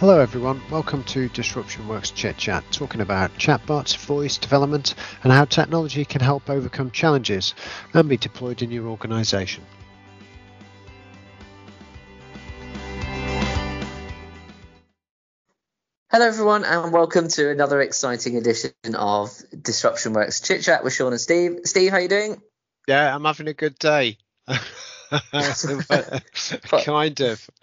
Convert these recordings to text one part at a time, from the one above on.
Hello, everyone. Welcome to Disruption Works Chit Chat, talking about chatbots, voice development, and how technology can help overcome challenges and be deployed in your organization. Hello, everyone, and welcome to another exciting edition of Disruption Works Chit Chat with Sean and Steve. Steve, how you doing? Yeah, I'm having a good day. kind of.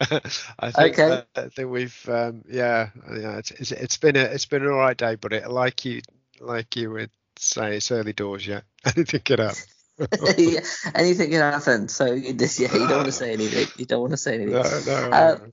I think, okay. I think we've, um, yeah, yeah. It's, it's, it's been a it's been an alright day, but it like you like you would say, it's early doors yet. Anything could happen. yeah, anything can happen. So you just, yeah, you don't want to say anything. You don't want to say anything. No, no, Uh, no.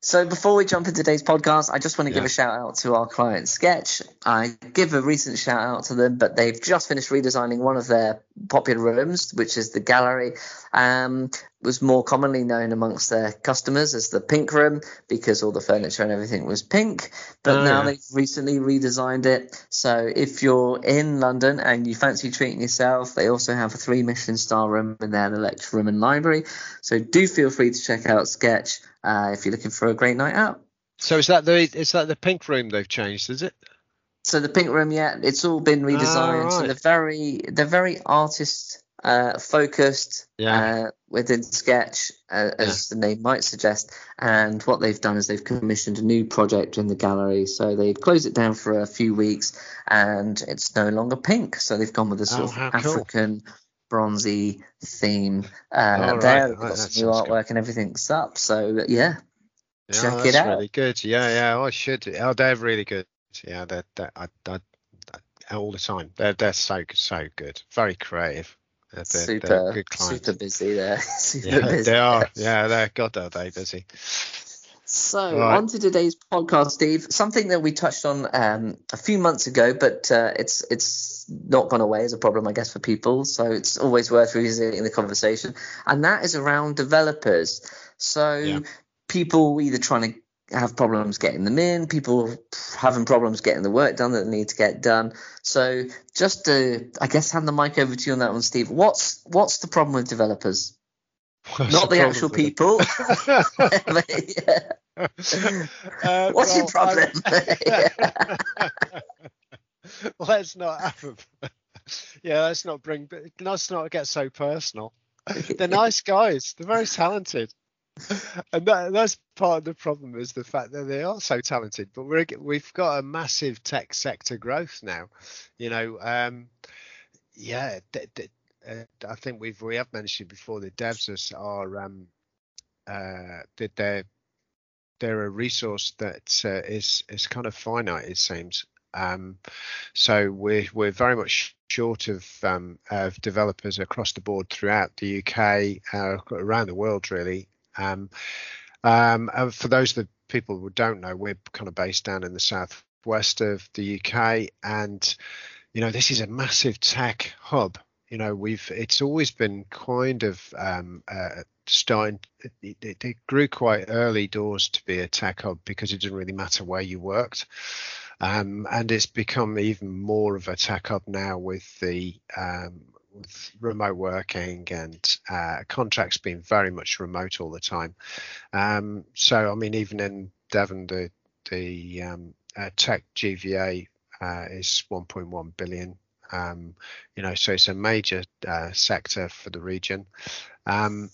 So before we jump into today's podcast, I just want to give a shout out to our client Sketch. I give a recent shout out to them, but they've just finished redesigning one of their popular rooms, which is the gallery. Um, was more commonly known amongst their customers as the pink room because all the furniture and everything was pink. But Oh, now yeah. they've recently redesigned it. So if you're in London and you fancy treating yourself, they also have a three Michelin star room in there, the lecture room and library. So do feel free to check out Sketch uh, if you're looking for a great night out. So is that the is that the pink room they've changed? Is it? So the pink room, yeah, it's all been redesigned. So right. they're very they're very artist uh, focused Yeah. uh, within Sketch, uh, as the name might suggest. And what they've done is they've commissioned a new project in the gallery. So they've closed it down for a few weeks, and it's no longer pink. So they've gone with a sort Oh, of how cool. African bronzy theme uh, All right. there. Oh, that some new sounds good. artwork and everything's up. So yeah, Yeah, Check that's it out. really good. Yeah, yeah. I should. Oh, they're really good. Yeah, they're, they're I, I, I, all the time. They're they're so so good. Very creative. They're, they're, they're super good clients. super busy there. super yeah, busy. they are. Yeah, they're God, are they busy? So, Right. on to today's podcast, Steve. Something that we touched on um, a few months ago, but uh, it's it's not gone away as a problem, I guess, for people. So it's always worth revisiting the conversation, and that is around developers. So Yeah. People either trying to have problems getting them in, people having problems getting the work done that they need to get done. So just to, I guess, hand the mic over to you on that one, Steve. What's what's the problem with developers? What's not the, problem actual people. Uh, What's your well, I- problem? let's not have. a- Yeah, let's not bring. Let's not get so personal. They're nice guys. They're very talented, and that, that's part of the problem is the fact that they are so talented. But we're we've got a massive tech sector growth now. You know, um, yeah. uh, I think we've we have mentioned before the devs are, are um, uh, that they're they're a resource that uh, is is kind of finite. It seems. Um, so we're we're very much short of um, of developers across the board throughout the UK, uh, around the world, really. Um, um, for those the people who don't know, we're kind of based down in the southwest of the UK, and you know this is a massive tech hub. You know, we've it's always been kind of um, uh, starting. It, it, it grew quite early doors to be a tech hub because it didn't really matter where you worked. Um, and it's become even more of a tech hub now with the um, with remote working and uh, contracts being very much remote all the time. Um, so I mean, even in Devon, the the um, uh, tech GVA uh, is 1.1 billion. Um, you know, so it's a major uh, sector for the region, um,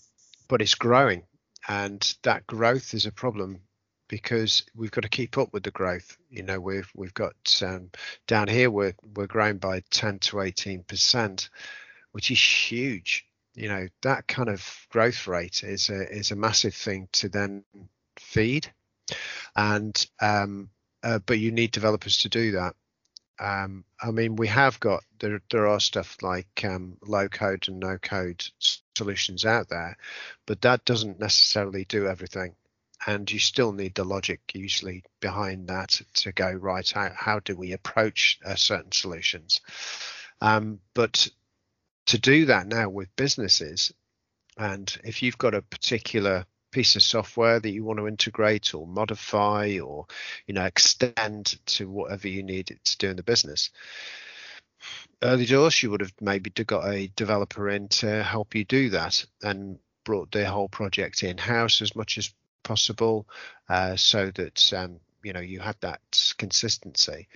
but it's growing, and that growth is a problem because we've got to keep up with the growth. You know, we've we've got um, down here we're we're growing by 10 to 18 percent, which is huge. You know, that kind of growth rate is a is a massive thing to then feed, and um, uh, but you need developers to do that. Um, I mean, we have got there. There are stuff like um, low code and no code solutions out there, but that doesn't necessarily do everything and you still need the logic usually behind that to go right how, how do we approach uh, certain solutions um, but to do that now with businesses and if you've got a particular piece of software that you want to integrate or modify or you know extend to whatever you need it to do in the business early doors you would have maybe got a developer in to help you do that and brought the whole project in house as much as possible, uh, so that um, you know you had that consistency.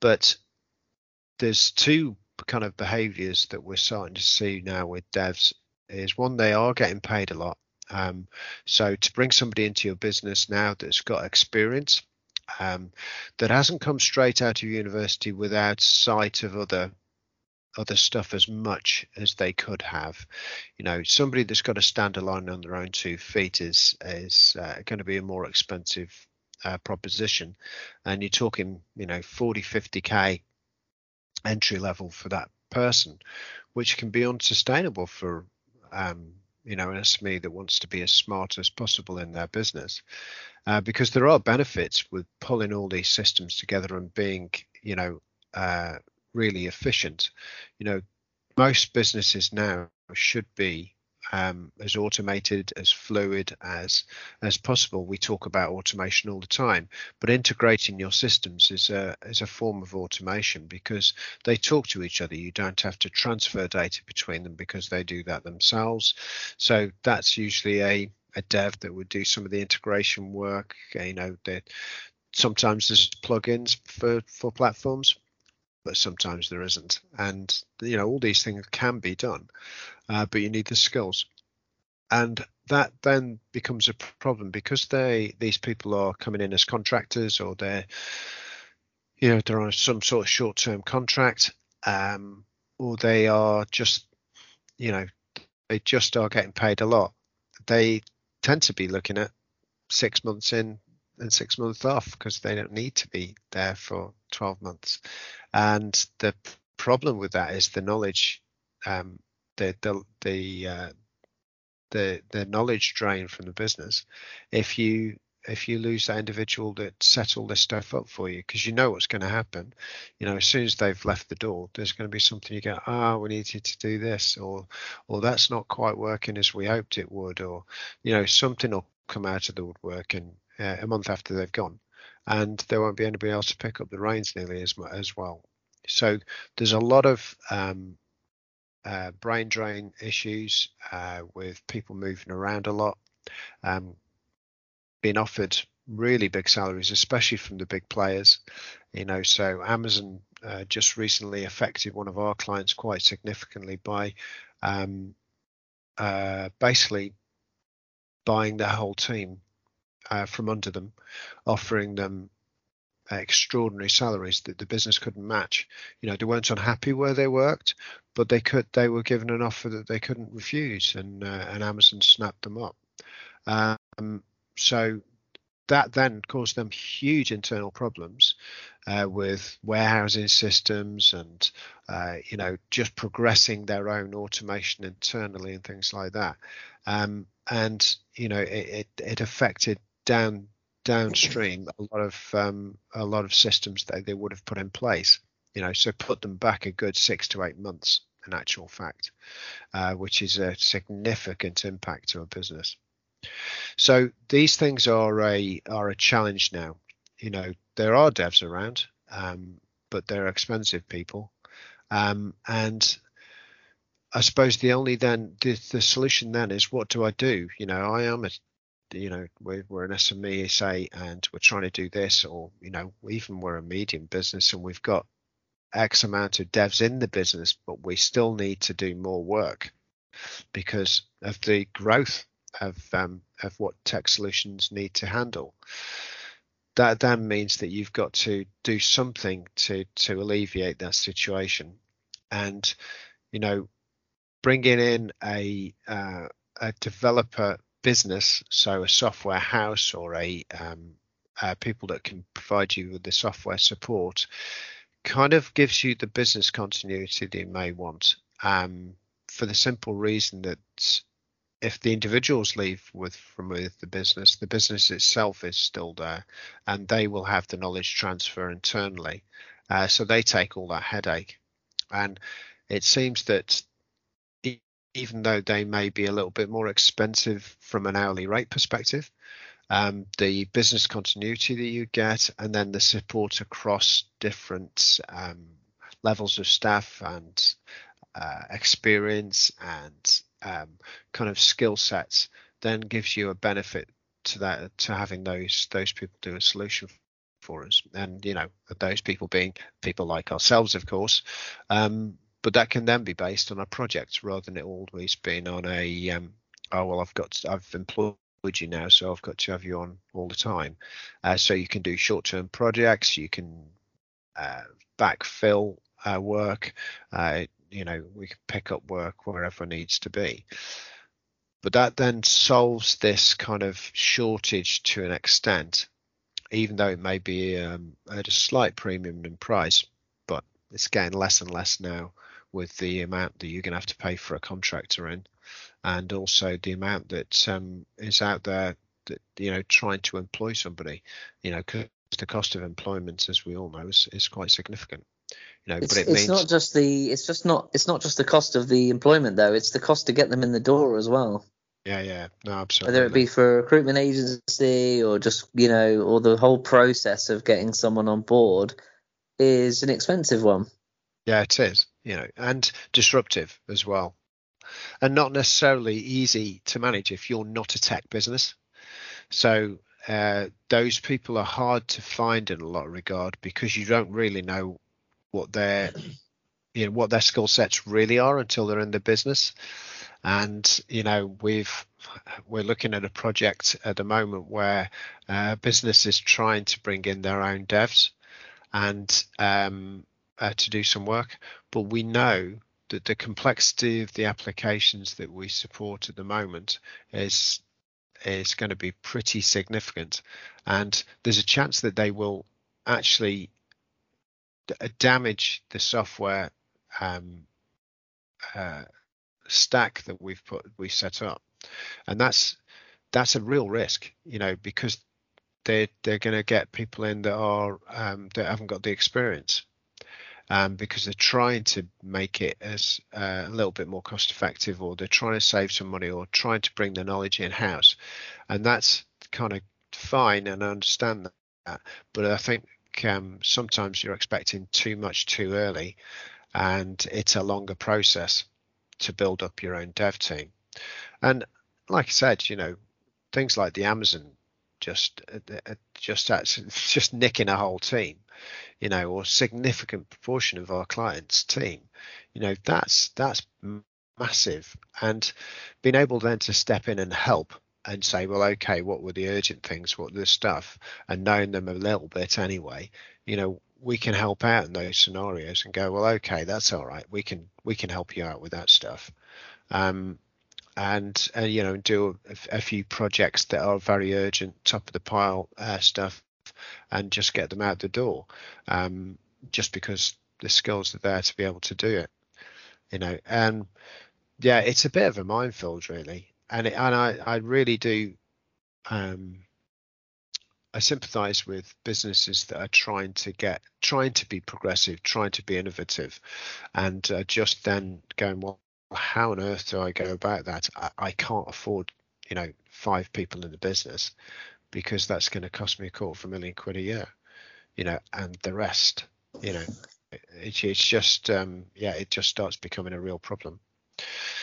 But there's two kind of behaviors that we're starting to see now with devs is one they are getting paid a lot um, so to bring somebody into your business now that's got experience um, that hasn't come straight out of university without sight of other other stuff as much as they could have. You know, somebody that's got to stand alone on their own two feet is is uh, going to be a more expensive uh, proposition, and you're talking, you know, 40, 50k entry level for that person, which can be unsustainable for um, you know an SME that wants to be as smart as possible in their business, uh, because there are benefits with pulling all these systems together and being you know uh, really efficient. You know, most businesses now should be um, as automated, as fluid as as possible. We talk about automation all the time, but integrating your systems is a is a form of automation because they talk to each other. You don't have to transfer data between them because they do that themselves. So that's usually a a dev that would do some of the integration work. You know, sometimes there's plugins for for platforms but sometimes there isn't. And you know, all these things can be done, uh, but you need the skills. And that then becomes a problem because they these people are coming in as contractors or they're you know they're on some sort of short-term contract um, or they are just you know they just are getting paid a lot they tend to be looking at six months in and six months off because they don't need to be there for 12 months. And the problem with that is the knowledge, um, the the the uh, the the knowledge drain from the business. If you if you lose that individual that set all this stuff up for you, because you know what's going to happen, you know, as soon as they've left the door, there's going to be something you go, ah, oh, we needed to do this, or, or that's not quite working as we hoped it would, or, you know, something will come out of the woodwork and uh, a month after they've gone, and there won't be anybody else to pick up the reins nearly as as well. So there's a lot of um, uh, brain drain issues uh, with people moving around a lot, um, being offered really big salaries, especially from the big players. You know, so Amazon uh, just recently affected one of our clients quite significantly by um, uh, basically buying their whole team uh, from under them, offering them extraordinary salaries that the business couldn't match. You know, they weren't unhappy where they worked, but they could they were given an offer that they couldn't refuse, and uh, and Amazon snapped them up. Um, so that then caused them huge internal problems uh, with warehousing systems and uh, you know just progressing their own automation internally and things like that. Um, and you know it, it, it affected down downstream a lot of um, a lot of systems that they would have put in place. You know, so put them back a good six to eight months. In actual fact, uh, which is a significant impact to a business. So these things are a are a challenge now. You know, there are devs around, um, but they're expensive people, um, and I suppose the only then the, the solution then is what do I do? You know, I am a you know we're, we're an SME say and we're trying to do this or you know even we're a medium business and we've got X amount of devs in the business but we still need to do more work because of the growth of um, of what tech solutions need to handle. That then means that you've got to do something to to alleviate that situation. And you know bringing in a uh, a developer business, so a software house or a um, uh, people that can provide you with the software support, kind of gives you the business continuity that you may want. Um, for the simple reason that if the individuals leave with from with the business, the business itself is still there, and they will have the knowledge transfer internally. Uh, so they take all that headache, and it seems that even though they may be a little bit more expensive from an hourly rate perspective, um, the business continuity that you get, and then the support across different um, levels of staff and uh, experience and um, kind of skill sets, then gives you a benefit to that to having those those people do a solution for us, and you know those people being people like ourselves, of course. Um, but that can then be based on a project rather than it always being on a um, oh well I've got to, I've employed you now so I've got to have you on all the time. Uh, so you can do short term projects, you can uh, backfill uh, work, uh, you know we can pick up work wherever it needs to be. But that then solves this kind of shortage to an extent, even though it may be um, at a slight premium in price, but it's getting less and less now with the amount that you're going to have to pay for a contractor in, and also the amount that um, is out there that you know trying to employ somebody, you know, because the cost of employment, as we all know, is, is quite significant. You know, it's, but it it's means not just the it's just not it's not just the cost of the employment though. It's the cost to get them in the door as well. Yeah, yeah, no, absolutely. whether it be for a recruitment agency or just you know or the whole process of getting someone on board is an expensive one Yeah, it is, you know, and disruptive as well. And not necessarily easy to manage if you're not a tech business. So uh, those people are hard to find in a lot of regard because you don't really know what their you know what their skill sets really are until they're in the business. And you know we've we're looking at a project at the moment where uh, business is trying to bring in their own devs and um, uh, to do some work, but we know that the complexity of the applications that we support at the moment is is going to be pretty significant, and there's a chance that they will actually d- uh, damage the software um, uh, stack that we've put we set up, and that's that's a real risk, you know, because they they're going to get people in that are um, that haven't got the experience um, because they're trying to make it as uh, a little bit more cost effective or they're trying to save some money or trying to bring the knowledge in house and that's kind of fine and I understand that. But I think um, sometimes you're expecting too much too early and it's a longer process to build up your own dev team. And like I said you know things like the Amazon just uh, just actually just nicking a whole team you know or significant proportion of our clients team you know that's that's massive. And being able then to step in and help and say well okay what were the urgent things? What the stuff? and knowing them a little bit anyway you know we can help out in those scenarios and go well okay that's all right. We can we can help you out with that stuff. Um, and uh, you know do a, a, few projects that are very urgent top of the pile uh, stuff and just get them out the door um, just because the skills are there to be able to do it you know. And yeah it's a bit of a minefield really. And it, and I, I really do um, I sympathize with businesses that are trying to get trying to be progressive trying to be innovative and uh, just then going well how on earth do I go about that? I, I can't afford, you know, five people in the business because that's going to cost me a quarter of a million quid a year, you know, and the rest, you know, it, it's just, um, yeah, it just starts becoming a real problem.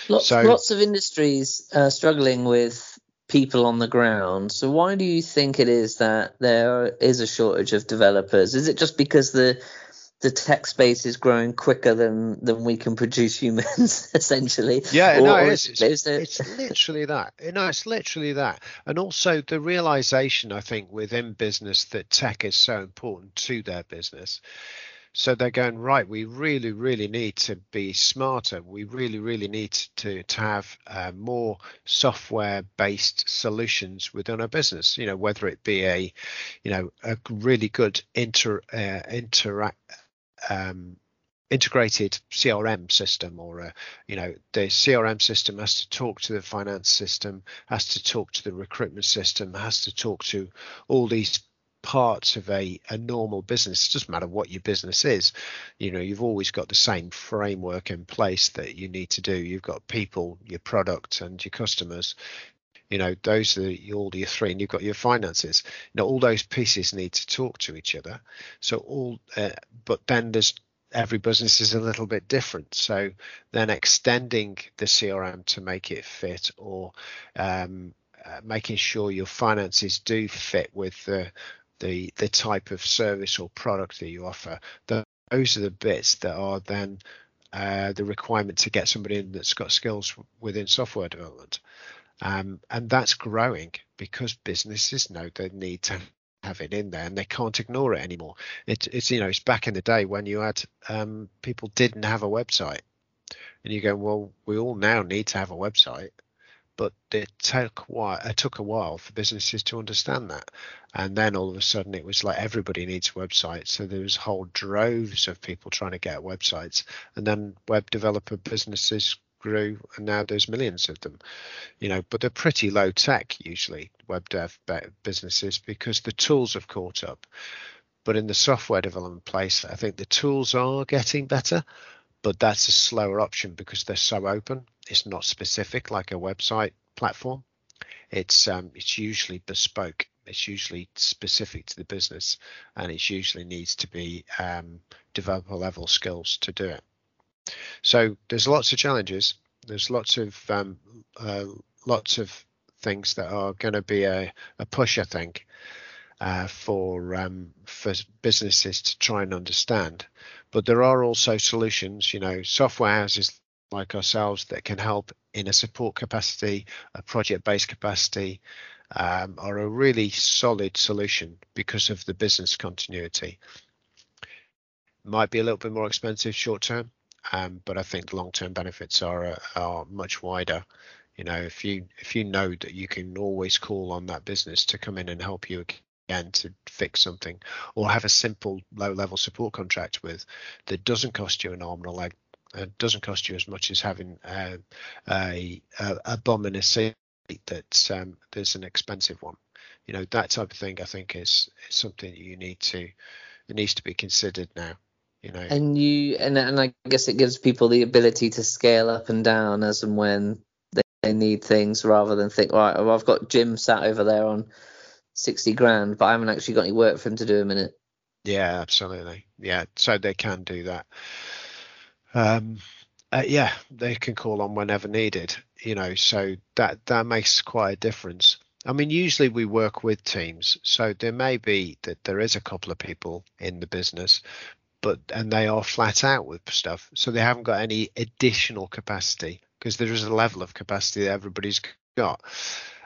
Lots, so, lots of industries uh, struggling with people on the ground. So why do you think it is that there is a shortage of developers? Is it just because the the tech space is growing quicker than than we can produce humans essentially. Yeah or, no it's, it's, it's literally that. You know it's literally that. And also the realization i think within business that tech is so important to their business. So they're going right we really really need to be smarter. We really really need to to have uh, more software based solutions within our business. You know whether it be a you know a really good inter uh, interact um, integrated CRM system or a, you know the CRM system has to talk to the finance system has to talk to the recruitment system has to talk to all these parts of a, a normal business. It doesn't matter what your business is. You know you've always got the same framework in place that you need to do. You've got people your product and your customers you know those are all your three and you've got your finances you know all those pieces need to talk to each other so all uh, but then there's every business is a little bit different. So then extending the CRM to make it fit or um, uh, making sure your finances do fit with the the the type of service or product that you offer. those are the bits that are then uh, the requirement to get somebody in that's got skills within software development. Um, and that's growing because businesses know they need to have it in there and they can't ignore it anymore. It, it's you know it's back in the day when you had um, people didn't have a website, and you go well we all now need to have a website, but it took while it took a while for businesses to understand that, and then all of a sudden it was like everybody needs a website, so there was whole droves of people trying to get websites, and then web developer businesses grew and now there's millions of them. You know but they're pretty low tech usually web dev businesses because the tools have caught up. But in the software development place i think the tools are getting better but that's a slower option because they're so open. It's not specific like a website platform. It's um, it's usually bespoke. It's usually specific to the business and it usually needs to be um, developer level skills to do it so there's lots of challenges. There's lots of um, uh, lots of things that are going to be a, a push, I think, uh, for um, for businesses to try and understand. But there are also solutions. You know, software houses like ourselves that can help in a support capacity, a project-based capacity, um, are a really solid solution because of the business continuity. Might be a little bit more expensive short term, um, but I think the long-term benefits are uh, are much wider. You know, if you if you know that you can always call on that business to come in and help you again to fix something, or have a simple low-level support contract with that doesn't cost you an arm and a leg, uh, doesn't cost you as much as having uh, a, a a bomb in a seat that's um, there's an expensive one. You know, that type of thing I think is, is something that you need to it needs to be considered now you know. And you and and I guess it gives people the ability to scale up and down as and when they, they need things, rather than think, right, well, I've got Jim sat over there on sixty grand, but I haven't actually got any work for him to do a minute. Yeah, absolutely. Yeah, so they can do that. Um, uh, yeah, they can call on whenever needed. You know, so that that makes quite a difference. I mean, usually we work with teams, so there may be that there is a couple of people in the business, but and they are flat out with stuff, so they haven't got any additional capacity because there is a level of capacity that everybody's got,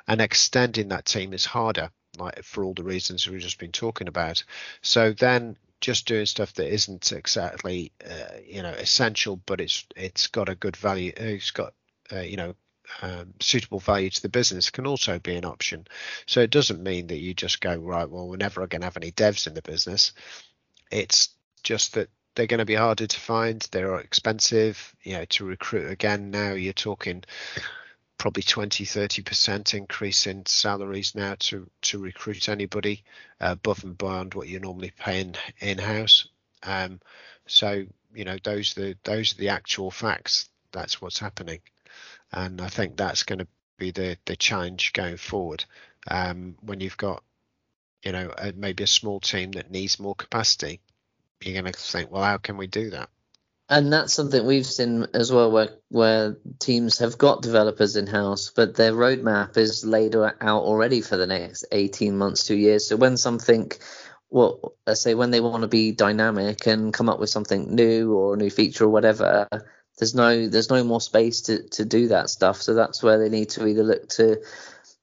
and extending that team is harder, like for all the reasons we've just been talking about. So then just doing stuff that isn't exactly uh, you know essential, but it's it's got a good value. Uh, it's got uh, you know um, suitable value to the business can also be an option. So it doesn't mean that you just go right. Well, we're never going to have any devs in the business. It's just that they're going to be harder to find. They're expensive, you know, to recruit. Again, now you're talking probably 20, 30% increase in salaries now to, to recruit anybody uh, above and beyond what you're normally paying in house. Um, so, you know, those are the, those are the actual facts. That's what's happening. And I think that's going to be the, the challenge going forward. Um, when you've got, you know, a, maybe a small team that needs more capacity, you're going to think, well, how can we do that? And that's something we've seen as well, where where teams have got developers in house, but their roadmap is laid out already for the next 18 months, two years. So when something, well, let's say when they want to be dynamic and come up with something new or a new feature or whatever, there's no there's no more space to to do that stuff. So that's where they need to either look to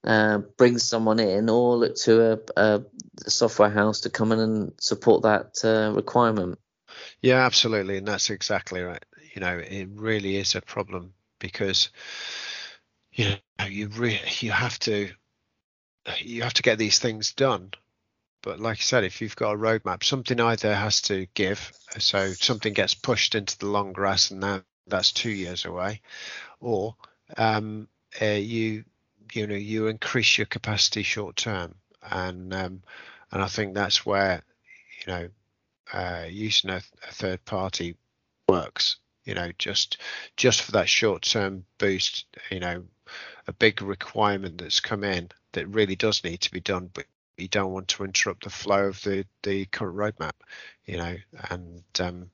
uh, bring someone in or look to a, a, software house to come in and support that uh, requirement. Yeah, absolutely, and that's exactly right. You know, it really is a problem because you know you really you have to you have to get these things done. But like I said, if you've got a roadmap, something either has to give, so something gets pushed into the long grass, and now that's two years away, or um, uh, you you know you increase your capacity short term, and um, and I think that's where you know uh, using a, a third party works. You know, just just for that short term boost. You know, a big requirement that's come in that really does need to be done, but you don't want to interrupt the flow of the the current roadmap. You know, and um,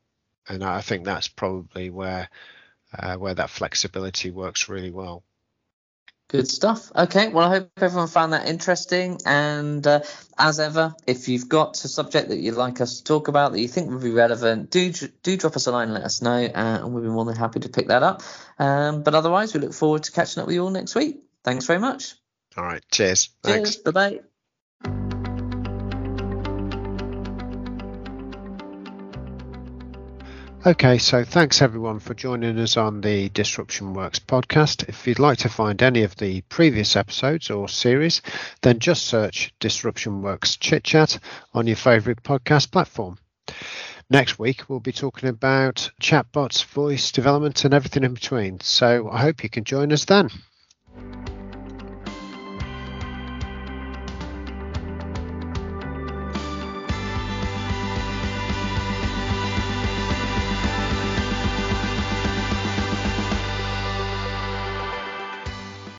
and I think that's probably where uh, where that flexibility works really well. Good stuff. Okay, well, I hope everyone found that interesting. And uh, as ever, if you've got a subject that you'd like us to talk about that you think would be relevant, do do drop us a line and let us know, uh, and we'll be more than happy to pick that up. Um, but otherwise, we look forward to catching up with you all next week. Thanks very much. All right. Cheers. Thanks. Cheers. Bye bye. Okay, so thanks everyone for joining us on the Disruption Works podcast. If you'd like to find any of the previous episodes or series, then just search Disruption Works Chit Chat on your favourite podcast platform. Next week, we'll be talking about chatbots, voice development, and everything in between. So I hope you can join us then.